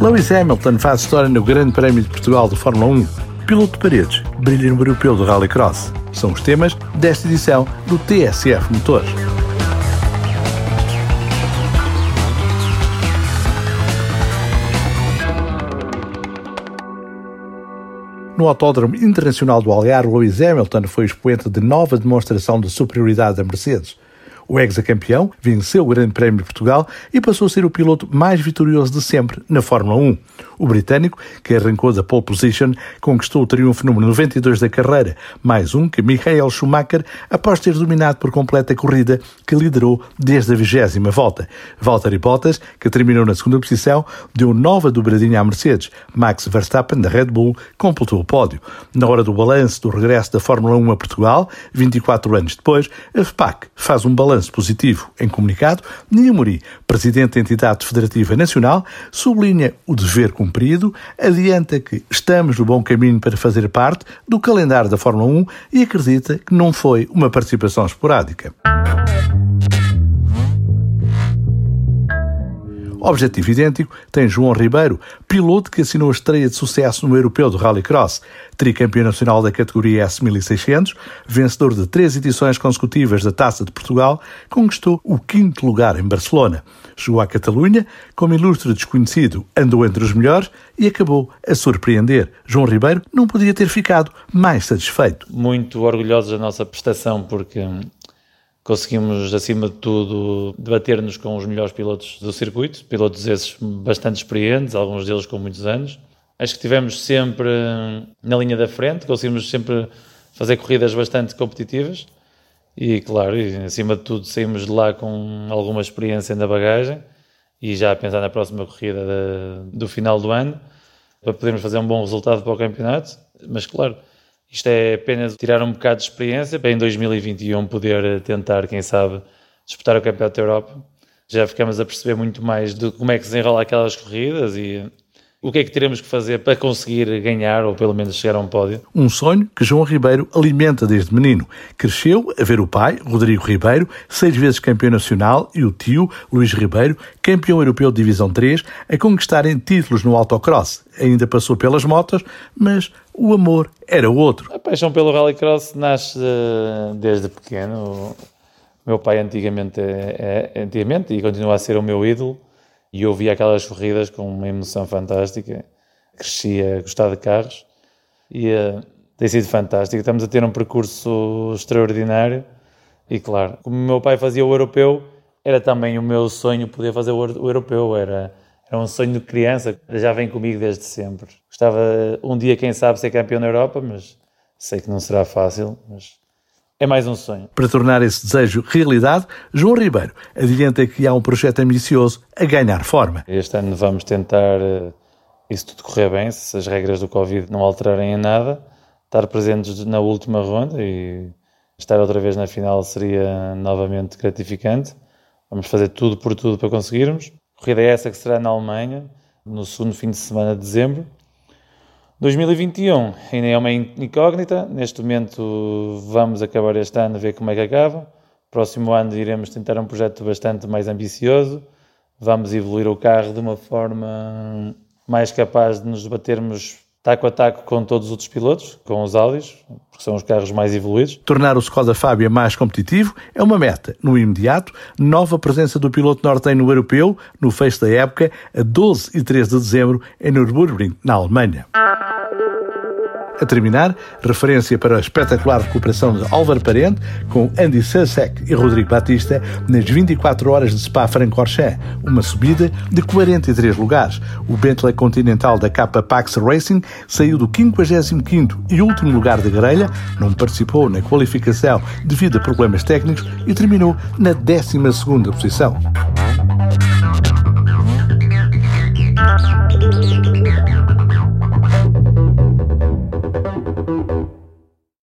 Lewis Hamilton faz história no Grande Prémio de Portugal de Fórmula 1. Piloto de paredes brilha no europeu do Rallycross. São os temas desta edição do TSF Motores. No Autódromo Internacional do Algarve, Lewis Hamilton foi expoente de nova demonstração de superioridade da Mercedes. O ex-campeão venceu o Grande Prémio de Portugal e passou a ser o piloto mais vitorioso de sempre na Fórmula 1. O britânico, que arrancou da pole position, conquistou o triunfo número 92 da carreira, mais um que Michael Schumacher, após ter dominado por completa a corrida que liderou desde a vigésima volta. Valtteri Bottas, que terminou na segunda posição, deu nova dobradinha à Mercedes. Max Verstappen, da Red Bull, completou o pódio. Na hora do balanço do regresso da Fórmula 1 a Portugal, 24 anos depois, a FPAC faz um balanço balanço positivo. Em comunicado, Ninha Mori, presidente da entidade federativa nacional, sublinha o dever cumprido, adianta que estamos no bom caminho para fazer parte do calendário da Fórmula 1 e acredita que não foi uma participação esporádica. Objetivo idêntico tem João Ribeiro, piloto que assinou a estreia de sucesso no Europeu do Rallycross, tricampeão nacional da categoria S1600, vencedor de três edições consecutivas da Taça de Portugal, conquistou o quinto lugar em Barcelona. Chegou à Catalunha, como ilustre desconhecido, andou entre os melhores e acabou a surpreender. João Ribeiro não podia ter ficado mais satisfeito. Muito orgulhosos da nossa prestação, porque conseguimos, acima de tudo, debater-nos com os melhores pilotos do circuito, pilotos esses bastante experientes, alguns deles com muitos anos. Acho que tivemos sempre na linha da frente, conseguimos sempre fazer corridas bastante competitivas e, claro, acima de tudo, saímos de lá com alguma experiência na bagagem e já a pensar na próxima corrida de, do final do ano para podermos fazer um bom resultado para o campeonato. Mas, claro, isto é apenas tirar um bocado de experiência para em 2021 poder tentar, quem sabe, disputar o Campeonato da Europa. Já ficamos a perceber muito mais de como é que se aquelas corridas e o que é que teremos que fazer para conseguir ganhar ou pelo menos chegar a um pódio? Um sonho que João Ribeiro alimenta desde menino. Cresceu a ver o pai, Rodrigo Ribeiro, seis vezes campeão nacional, e o tio, Luís Ribeiro, campeão europeu de Divisão 3, a conquistarem títulos no autocross. Ainda passou pelas motas, mas o amor era outro. A paixão pelo rallycross nasce uh, desde pequeno. O meu pai antigamente, é, é, antigamente e continua a ser o meu ídolo e eu via aquelas corridas com uma emoção fantástica. Crescia a gostar de carros e tem sido fantástico. Estamos a ter um percurso extraordinário e, claro, como o meu pai fazia o europeu, era também o meu sonho poder fazer o europeu. Era, era um sonho de criança, já vem comigo desde sempre. Gostava um dia, quem sabe, ser campeão na Europa, mas sei que não será fácil. Mas é mais um sonho. Para tornar esse desejo realidade, João Ribeiro adianta que há um projeto ambicioso a ganhar forma. Este ano vamos tentar, eh, isso tudo correr bem, se as regras do Covid não alterarem em nada, estar presentes na última ronda e estar outra vez na final seria novamente gratificante. Vamos fazer tudo por tudo para conseguirmos. A corrida é essa que será na Alemanha, no segundo fim de semana de dezembro. 2021 ainda é uma incógnita. Neste momento vamos acabar este ano ver como é que acaba. Próximo ano iremos tentar um projeto bastante mais ambicioso. Vamos evoluir o carro de uma forma mais capaz de nos debatermos taco a taco com todos os outros pilotos, com os Audis, porque são os carros mais evoluídos. Tornar o Skoda Fábia mais competitivo é uma meta. No imediato, nova presença do piloto norte no europeu, no fecho da época, a 12 e 13 de dezembro, em Nürburgring, na Alemanha. A terminar, referência para a espetacular recuperação de Álvaro Parente, com Andy Sasek e Rodrigo Batista, nas 24 horas de Spa-Francorchamps, uma subida de 43 lugares. O Bentley Continental da capa Pax Racing saiu do 55º e último lugar de grelha, não participou na qualificação devido a problemas técnicos e terminou na 12ª posição.